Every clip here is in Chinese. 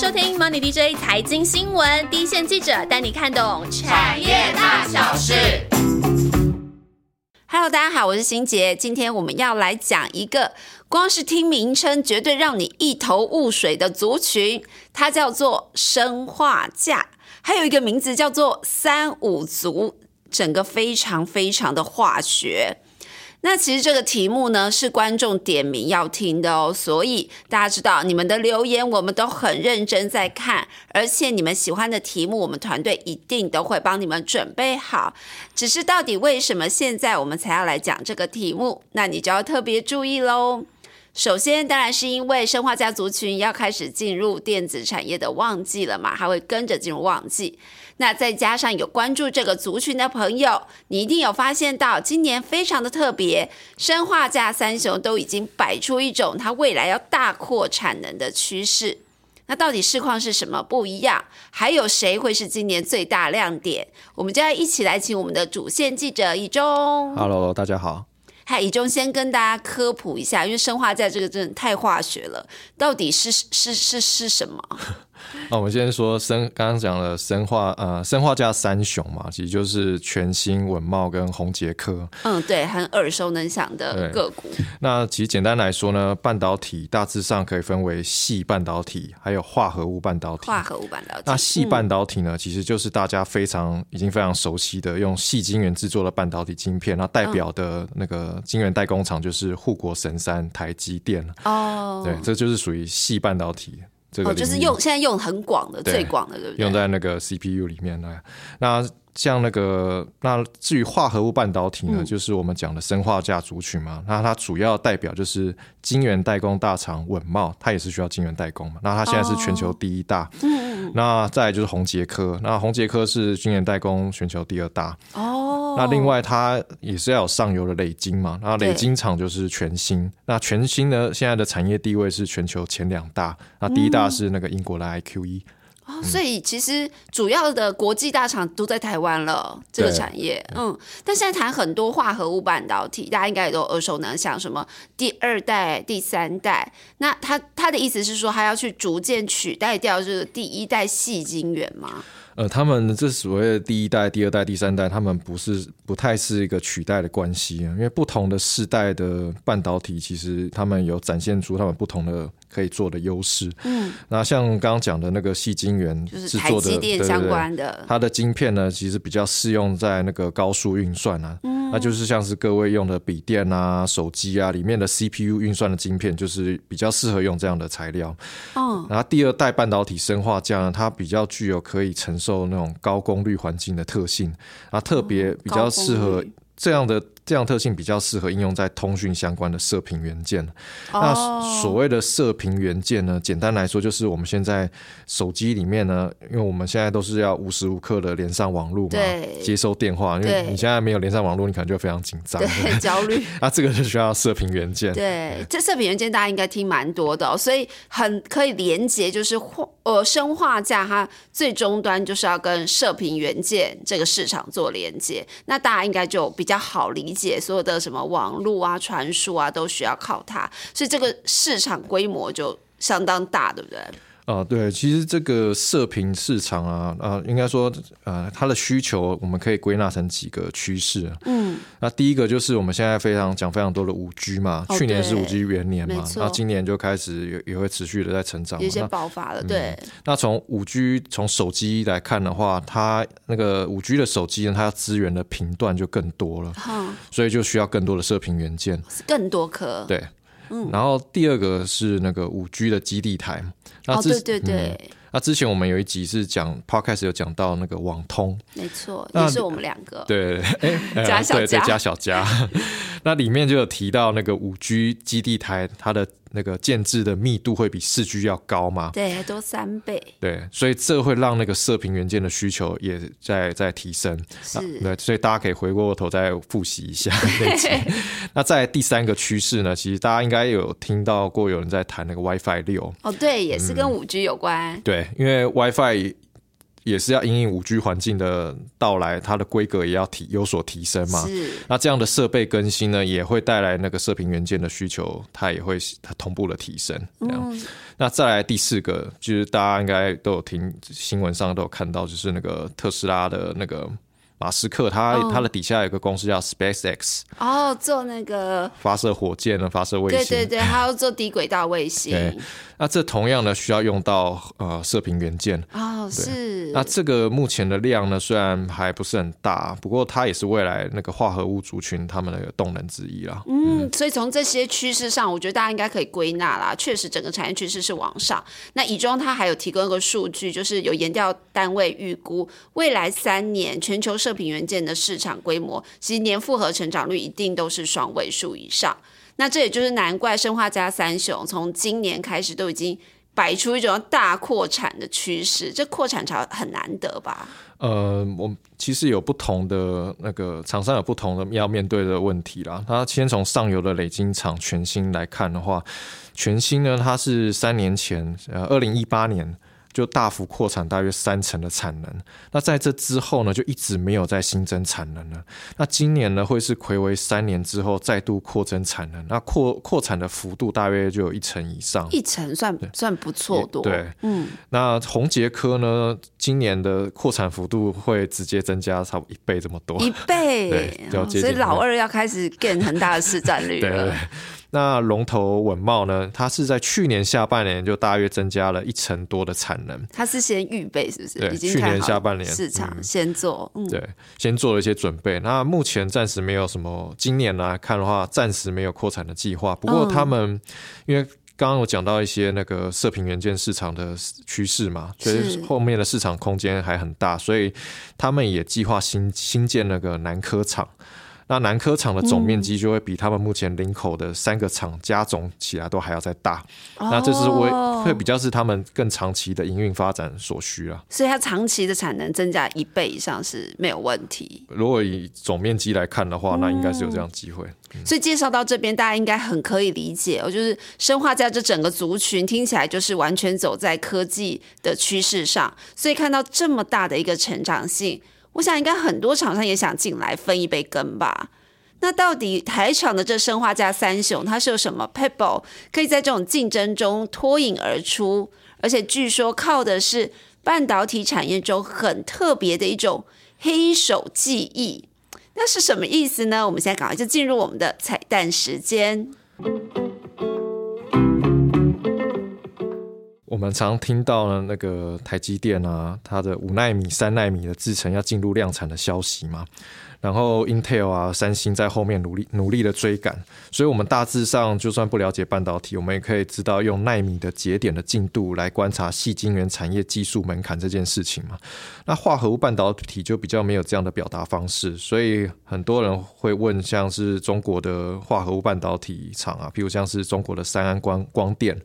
收听 Money DJ 财经新闻，第一线记者带你看懂产业大小事。Hello，大家好，我是欣杰，今天我们要来讲一个光是听名称绝对让你一头雾水的族群，它叫做生化价，还有一个名字叫做三五族，整个非常非常的化学。那其实这个题目呢是观众点名要听的哦，所以大家知道你们的留言我们都很认真在看，而且你们喜欢的题目我们团队一定都会帮你们准备好。只是到底为什么现在我们才要来讲这个题目，那你就要特别注意喽。首先，当然是因为生化家族群要开始进入电子产业的旺季了嘛，还会跟着进入旺季。那再加上有关注这个族群的朋友，你一定有发现到今年非常的特别，生化家三雄都已经摆出一种它未来要大扩产能的趋势。那到底市况是什么不一样？还有谁会是今年最大亮点？我们就要一起来请我们的主线记者以中。Hello，大家好。嗨，以中先跟大家科普一下，因为生化在这个真的太化学了，到底是是是是什么？那我们先说生，刚刚讲了生化，呃，生化加三雄嘛，其实就是全新、稳茂跟宏杰科。嗯，对，很耳熟能详的个股。那其实简单来说呢，半导体大致上可以分为细半导体，还有化合物半导体。化合物半导体。那细半导体呢，其实就是大家非常已经非常熟悉的用细晶圆制作的半导体晶片。那代表的那个晶圆代工厂就是护国神山台积电。哦。对，这就是属于细半导体。哦，就是用现在用很广的，最广的，对不对？用在那个 CPU 里面呢。那像那个，那至于化合物半导体呢，就是我们讲的生化价族群嘛。那它主要代表就是晶圆代工大厂稳茂，它也是需要晶圆代工嘛。那它现在是全球第一大。嗯。那再就是宏杰科，那宏杰科是今年代工全球第二大。哦。那另外，它也是要有上游的累金嘛，然后累金厂就是全新。那全新呢，现在的产业地位是全球前两大，那第一大是那个英国的 IQE。哦，所以其实主要的国际大厂都在台湾了，这个产业。嗯，但现在谈很多化合物半导体，大家应该也都耳熟能详，什么第二代、第三代。那他他的意思是说，他要去逐渐取代掉这个第一代细晶圆吗？呃，他们这所谓的第一代、第二代、第三代，他们不是不太是一个取代的关系啊，因为不同的世代的半导体，其实他们有展现出他们不同的可以做的优势。嗯，那像刚刚讲的那个细晶圆制作的，对对对，它的晶片呢，其实比较适用在那个高速运算啊，嗯那就是像是各位用的笔电啊、手机啊里面的 CPU 运算的晶片，就是比较适合用这样的材料。哦，然后第二代半导体生化呢，它比较具有可以承受。受那种高功率环境的特性啊，特别比较适合这样的。这样特性比较适合应用在通讯相关的射频元件。那所谓的射频元件呢，简单来说就是我们现在手机里面呢，因为我们现在都是要无时无刻的连上网络嘛，接收电话。因为你现在没有连上网络，你可能就非常紧张、很 焦虑。那 这个就需要射频元件。对，这射频元件大家应该听蛮多的，所以很可以连接，就是化呃生化架它最终端就是要跟射频元件这个市场做连接，那大家应该就比较好理解。解所有的什么网络啊、传输啊，都需要靠它，所以这个市场规模就相当大，对不对？啊，对，其实这个射频市场啊，啊，应该说，呃，它的需求我们可以归纳成几个趋势。嗯，那第一个就是我们现在非常讲非常多的五 G 嘛，去年是五 G 元年嘛，那今年就开始也也会持续的在成长，有些爆发了。对，那从五 G 从手机来看的话，它那个五 G 的手机呢，它要支援的频段就更多了，所以就需要更多的射频元件，更多颗。对。然后第二个是那个五 G 的基地台，哦，对对对。那之前我们有一集是讲 Podcast 有讲到那个网通，没错，也是我们两个对，加小加加小加，那里面就有提到那个五 G 基地台它的。那个建制的密度会比四 G 要高吗？对，多三倍。对，所以这会让那个射频元件的需求也在在提升。是，对，所以大家可以回过头再复习一下 那在第三个趋势呢，其实大家应该有听到过有人在谈那个 WiFi 六。哦，对，也是跟五 G 有关。对，因为 WiFi。也是要因应五 G 环境的到来，它的规格也要提有所提升嘛。是那这样的设备更新呢，也会带来那个射频元件的需求，它也会它同步的提升。这样，那再来第四个，就是大家应该都有听新闻上都有看到，就是那个特斯拉的那个马斯克，他、哦他的底下有个公司叫 SpaceX，哦，做那个，发射火箭呢，发射卫星。对对对，还要做低轨道卫星。对那这同样呢，需要用到呃射频元件。哦，是。那这个目前的量呢，虽然还不是很大，不过它也是未来那个化合物族群他们的动能之一啦。嗯，所以从这些趋势上，我觉得大家应该可以归纳啦。确实，整个产业趋势是往上。那以中它还有提供一个数据，就是有研调单位预估，未来三年全球射频元件的市场规模，其实年复合成长率一定都是双位数以上。那这也就是难怪生化家三雄从今年开始都已经摆出一种大扩产的趋势，这扩产潮很难得吧？呃，我其实有不同的那个厂商有不同的要面对的问题啦。它先从上游的累晶厂全新来看的话，全新呢，它是三年前，呃，二零一八年。就大幅扩产大约三成的产能，那在这之后呢，就一直没有再新增产能了。那今年呢，会是暌违三年之后再度扩增产能，那扩扩产的幅度大约就有一成以上，一成算算不错多。对，嗯，那宏杰科呢，今年的扩产幅度会直接增加差不多一倍这么多，一倍对，所以老二要开始 gain 很大的市占率对 对对。。那龙头稳茂呢，它是在去年下半年就大约增加了一成多的产能，它是先预备，是不是？对已经去年下半年市场嗯先做，嗯，对，先做了一些准备。那目前暂时没有什么，今年来看的话，暂时没有扩产的计划。不过他们、因为刚刚有讲到一些那个射频元件市场的趋势嘛，所以是后面的市场空间还很大，所以他们也计划新新建那个南科厂。那南科厂的总面积就会比他们目前林口的三个厂加总起来都还要再大，那这是为哦会比较是他们更长期的营运发展所需啊。所以它长期的产能增加一倍以上是没有问题。如果以总面积来看的话，那应该是有这样机会。所以介绍到这边，大家应该很可以理解哦，就是生化家这整个族群听起来就是完全走在科技的趋势上，所以看到这么大的一个成长性，我想应该很多厂商也想进来分一杯羹吧。那到底台厂的这生化家三雄，它是有什么 pebble 可以在这种竞争中脱颖而出？而且据说靠的是半导体产业中很特别的一种黑手技艺。那是什么意思呢？我们现在赶快就进入我们的彩蛋时间。我们常听到呢，那个台积电啊，它的五纳米、三纳米的制程要进入量产的消息嘛。然后 Intel 啊、三星在后面努力努力的追赶，所以我们大致上就算不了解半导体，我们也可以知道用纳米的节点的进度来观察细晶圆产业技术门槛这件事情嘛。那化合物半导体就比较没有这样的表达方式，所以很多人会问，像是中国的化合物半导体厂啊，譬如像是中国的三安光光电。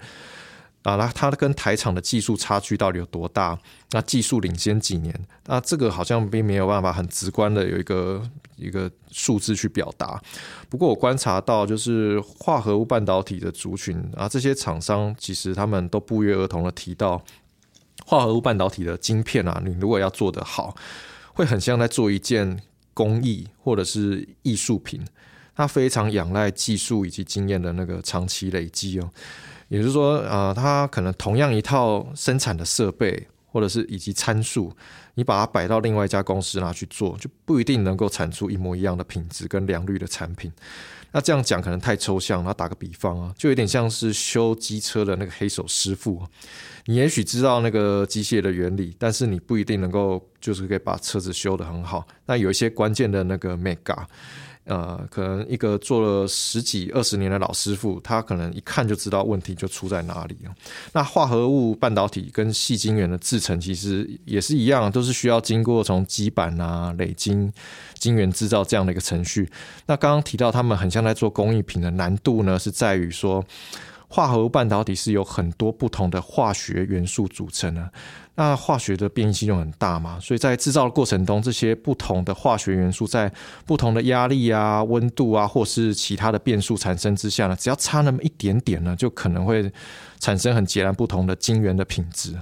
啊，那它跟台厂的技术差距到底有多大？那技术领先几年？那这个好像并没有办法很直观的有一个一个数字去表达。不过我观察到，就是化合物半导体的族群啊，这些厂商其实他们都不约而同的提到，化合物半导体的晶片啊，你如果要做得好，会很像在做一件工艺或者是艺术品。它非常仰赖技术以及经验的那个长期累积哦。也就是说，呃，它可能同样一套生产的设备，或者是以及参数，你把它摆到另外一家公司拿去做，就不一定能够产出一模一样的品质跟良率的产品。那这样讲可能太抽象，那打个比方啊，就有点像是修机车的那个黑手师傅，你也许知道那个机械的原理，但是你不一定能够就是可以把车子修得很好。那有一些关键的那个 mega。呃，可能一个做了十几二十年的老师傅，他可能一看就知道问题就出在哪里。那化合物半导体跟细晶圆的制成其实也是一样，都是需要经过从基板啊、累晶、晶圆制造这样的一个程序。那刚刚提到他们很像在做工艺品的难度呢，是在于说。化合物半导体是由很多不同的化学元素组成的。那化学的变异性就很大嘛，所以在制造的过程中，这些不同的化学元素在不同的压力啊、温度啊，或是其他的变数产生之下呢，只要差那么一点点呢，就可能会产生很截然不同的晶圆的品质。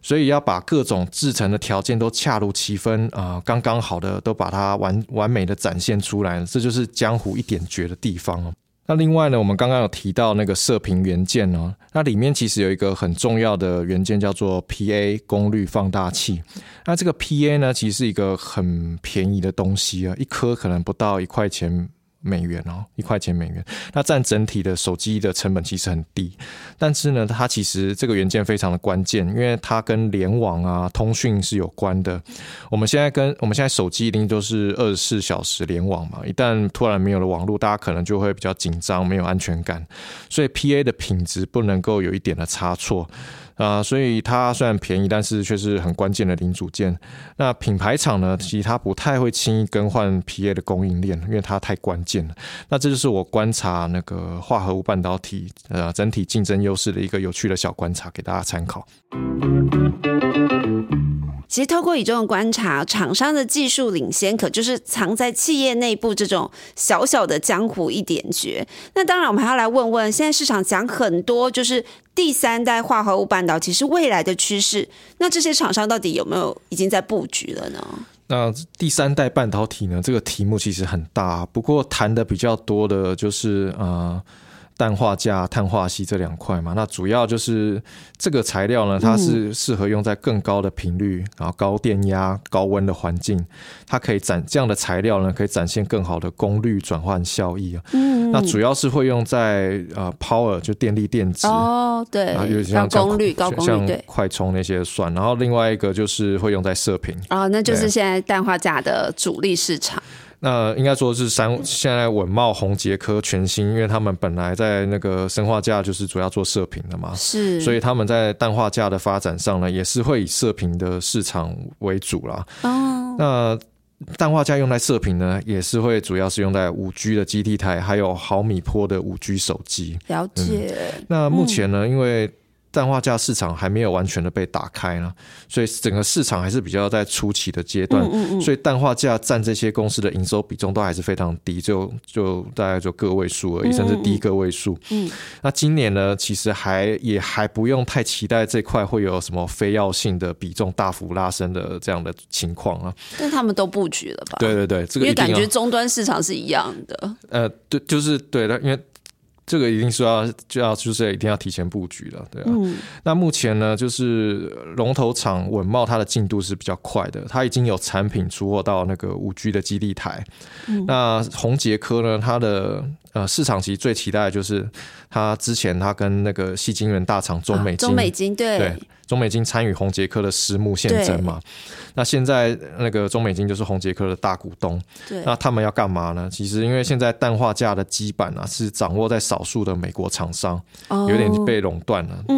所以要把各种制成的条件都恰如其分啊，刚刚好的都把它完完美的展现出来，这就是江湖一点绝的地方哦。那另外呢，我们刚刚有提到那个射频元件呢，那里面其实有一个很重要的元件叫做 PA 功率放大器。那这个 PA 呢，其实是一个很便宜的东西啊，一颗可能不到一块钱。美元哦，一块钱美元，那占整体的手机的成本其实很低，但是呢，它其实这个元件非常的关键，因为它跟联网啊、通讯是有关的。我们现在跟我们现在手机一定都是二十四小时联网嘛，一旦突然没有了网络，大家可能就会比较紧张，没有安全感，所以 PA 的品质不能够有一点的差错。啊，所以它虽然便宜，但是却是很关键的零组件。那品牌厂呢，其实它不太会轻易更换 PA 的供应链，因为它太关键了。那这就是我观察那个化合物半导体呃整体竞争优势的一个有趣的小观察，给大家参考。其实，透过以这种观察，厂商的技术领先，可就是藏在企业内部这种小小的江湖一点诀。那当然，我们还要来问问，现在市场讲很多，就是第三代化合物半导体是未来的趋势。那这些厂商到底有没有已经在布局了呢？那第三代半导体呢？这个题目其实很大，不过谈的比较多的就是呃。氮化镓、碳化锡这两块嘛，那主要就是这个材料呢，它是适合用在更高的频率，然后高电压、高温的环境，它可以展这样的材料呢，可以展现更好的功率转换效益啊。嗯，那主要是会用在呃 power 就电力电池哦，对，有像功率、高功率，对，快充那些算。然后另外一个就是会用在射频啊，那就是现在氮化镓的主力市场。那应该说是三现在稳茂、宏杰科全新，因为他们本来在那个生化价就是主要做射频的嘛，是，所以他们在氮化价的发展上呢，也是会以射频的市场为主啦。哦，那氮化镓用在射频呢，也是会主要是用在五 G 的基地台，还有毫米波的五 G 手机。了解。那目前呢，因为氮化镓市场还没有完全的被打开呢，所以整个市场还是比较在初期的阶段，所以氮化镓占这些公司的营收比重都还是非常低，就就大概就个位数而已，甚至低个位数。嗯，那今年呢，其实还也还不用太期待这块会有什么非要性的比重大幅拉升的这样的情况啊。但他们都布局了吧？对对对，这个因为感觉终端市场是一样的。呃，对，就是对的，因为。这个一定是要就要就是一定要提前布局了，对啊。那目前呢，就是龙头厂稳茂它的进度是比较快的，它已经有产品出货到那个五 G 的基地台。那宏杰科呢，它的呃市场其实最期待的就是他之前他跟那个细晶圆大厂中美中美金对。中美金参与红杰克的私募现增嘛？那现在那个中美金就是红杰克的大股东。对，那他们要干嘛呢？其实因为现在氮化镓的基板啊是掌握在少数的美国厂商，有点被垄断了。对，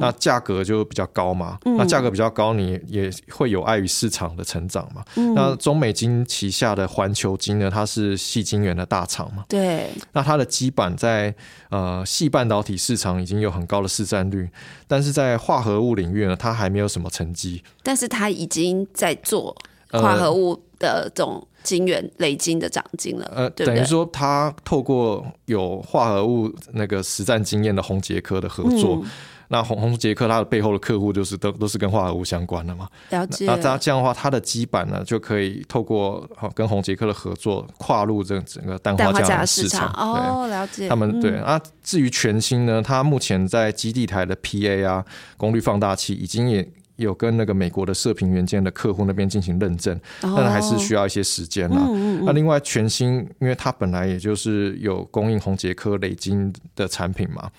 那价格就比较高嘛。那价格比较高，你也会有碍于市场的成长嘛。那中美金旗下的环球金呢，它是细金源的大厂嘛。对，那它的基板在呃细半导体市场已经有很高的市占率，但是在化合物领领域呢，它还没有什么成绩，但是它已经在做化合物的这种晶圆累金的长进了。呃，等于说它透过有化合物那个实战经验的红杰科的合作。那红红杰克它的背后的客户就是都都是跟化合物相关的嘛？了解。那这样这样的话，它的基板呢就可以透过跟红杰克的合作，跨入这整个氮化镓市场。哦，了解。他们对啊，至于全新呢，它目前在基地台的 PA 啊，功率放大器已经也有跟那个美国的射频元件的客户那边进行认证，但还是需要一些时间啦。那另外全新，因为它本来也就是有供应红杰科累金的产品嘛。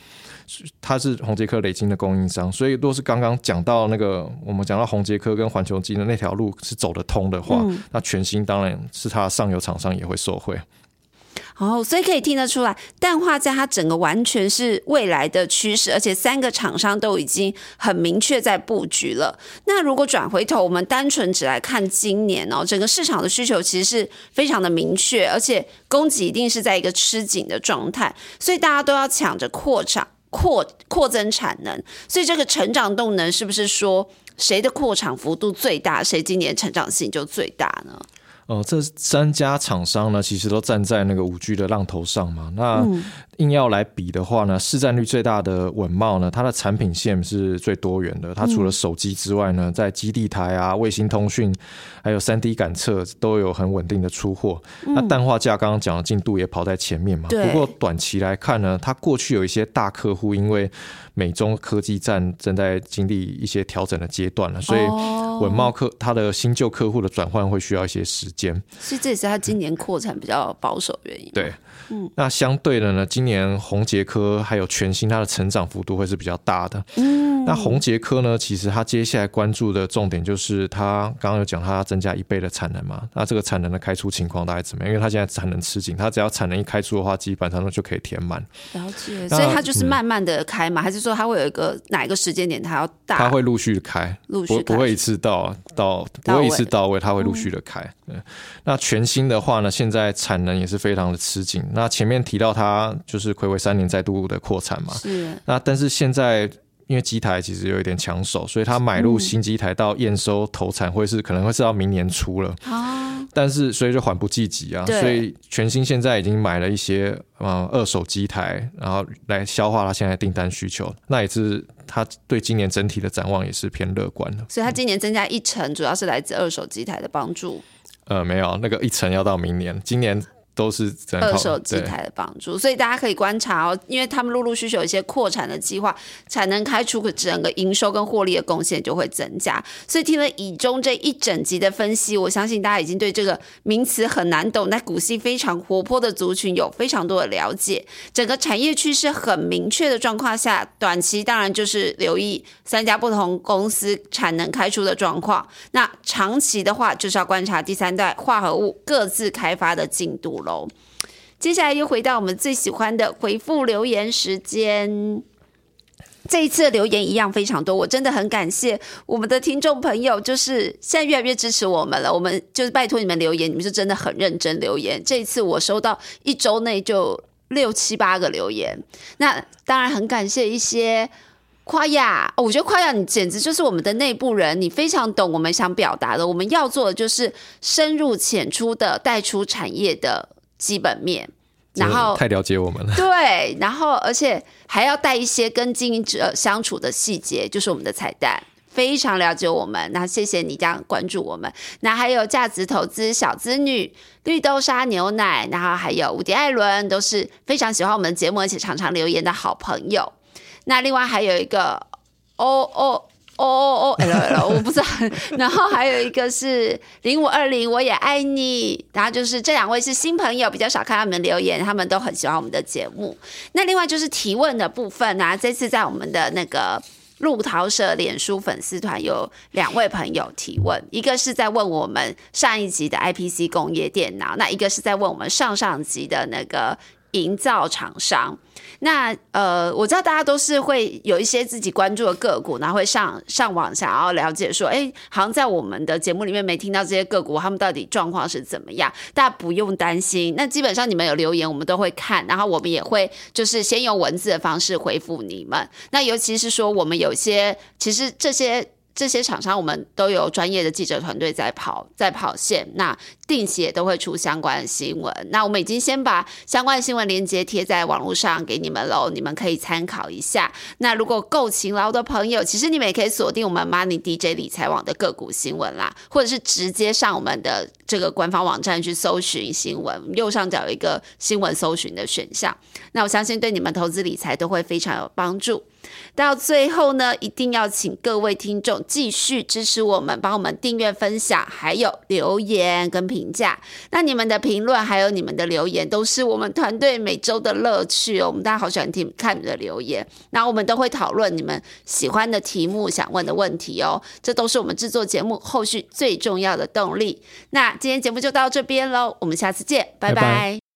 它是红杰科累金的供应商，所以若是刚刚讲到那个，我们讲到红杰科跟环球金的那条路是走得通的话，那全新当然是它上游厂商也会受惠。哦，所以可以听得出来，氮化镓它整个完全是未来的趋势，而且三个厂商都已经很明确在布局了。那如果转回头，我们单纯只来看今年哦，整个市场的需求其实是非常的明确，而且供给一定是在一个吃紧的状态，所以大家都要抢着扩厂。扩扩增产能，所以这个成长动能是不是说谁的扩厂幅度最大，谁今年成长性就最大呢？哦，这三家厂商呢，其实都站在那个五 G 的浪头上嘛。那硬要来比的话呢，市占率最大的稳茂呢，它的产品线是最多元的。它除了手机之外呢，在基地台啊、卫星通讯，还有三 D 感测都有很稳定的出货。那氮化镓刚刚讲的进度也跑在前面嘛。不过短期来看呢，它过去有一些大客户，因为美中科技战正在经历一些调整的阶段了，所以稳茂客它的新旧客户的转换会需要一些时间。所以这也是它今年扩产比较保守原因。对，嗯，那相对的呢，今年宏杰科还有全新，它的成长幅度会是比较大的。嗯，那红杰科呢，其实它接下来关注的重点就是它刚刚有讲，它要增加一倍的产能嘛。那这个产能的开出情况大概怎么样？因为它现在产能吃紧，它只要产能一开出的话，基本上就可以填满。了解，所以它就是慢慢的开嘛，还是说它会有一个哪一个时间点它要大？它会陆续开，陆续不会一次到到不会一次到位，它会陆续的开。那全新的话呢，现在产能也是非常的吃紧。那前面提到它就是暌违三年再度的扩产嘛，是。那但是现在因为机台其实有一点抢手，所以他买入新机台到验收投产会是可能会是到明年初了啊。但是所以就缓不济急啊，所以全新现在已经买了一些呃二手机台，然后来消化它现在订单需求。那也是它对今年整体的展望也是偏乐观的。所以它今年增加一成，主要是来自二手机台的帮助。呃，没有，那个一层要到明年，今年。都是二手机台的帮助，所以大家可以观察哦，因为他们陆陆续续有一些扩产的计划，产能开出，整个营收跟获利的贡献就会增加。所以听了以中这一整集的分析，我相信大家已经对这个名词很难懂，但股息非常活泼的族群有非常多的了解。整个产业趋势很明确的状况下，短期当然就是留意三家不同公司产能开出的状况。那长期的话，就是要观察第三代化合物各自开发的进度了。接下来又回到我们最喜欢的回复留言时间。这一次留言一样非常多，我真的很感谢我们的听众朋友，就是现在越来越支持我们了。我们就是拜托你们留言，你们是真的很认真留言。这一次我收到一周内就六七八个留言，那当然很感谢一些夸亚。我觉得夸亚你简直就是我们的内部人，你非常懂我们想表达的。我们要做的就是深入浅出的带出产业的。基本面，然后太了解我们了。对，然后而且还要带一些跟经营者相处的细节，就是我们的彩蛋，非常了解我们。那谢谢你这样关注我们。那还有价值投资小资女、绿豆沙牛奶，然后还有伍迪艾伦，都是非常喜欢我们的节目，而且常常留言的好朋友。那另外还有一个哦哦。哦哦哦，L L，我不知道。然后还有一个是零五二零，我也爱你。然后就是这两位是新朋友，比较少看他们留言，他们都很喜欢我们的节目。那另外就是提问的部分啊，这次在我们的那个鹿桃社脸书粉丝团有两位朋友提问，一个是在问我们上一集的 I P C 工业电脑，那一个是在问我们上上集的那个营造厂商。那呃，我知道大家都是会有一些自己关注的个股，然后会上上网想要了解说，哎，好像在我们的节目里面没听到这些个股，他们到底状况是怎么样？大家不用担心。那基本上你们有留言，我们都会看，然后我们也会就是先用文字的方式回复你们。那尤其是说，我们有些其实这些。这些厂商我们都有专业的记者团队在跑，在跑线，那定期也都会出相关的新闻。那我们已经先把相关的新闻链接贴在网络上给你们喽，你们可以参考一下。那如果够勤劳的朋友，其实你们也可以锁定我们 Money DJ 理财网的个股新闻啦，或者是直接上我们的这个官方网站去搜寻新闻，右上角有一个新闻搜寻的选项。那我相信对你们投资理财都会非常有帮助。到最后呢，一定要请各位听众继续支持我们，帮我们订阅、分享，还有留言跟评价。那你们的评论还有你们的留言，都是我们团队每周的乐趣哦。我们大家好喜欢听看你们的留言，那我们都会讨论你们喜欢的题目、想问的问题哦。这都是我们制作节目后续最重要的动力。那今天节目就到这边喽，我们下次见，拜拜。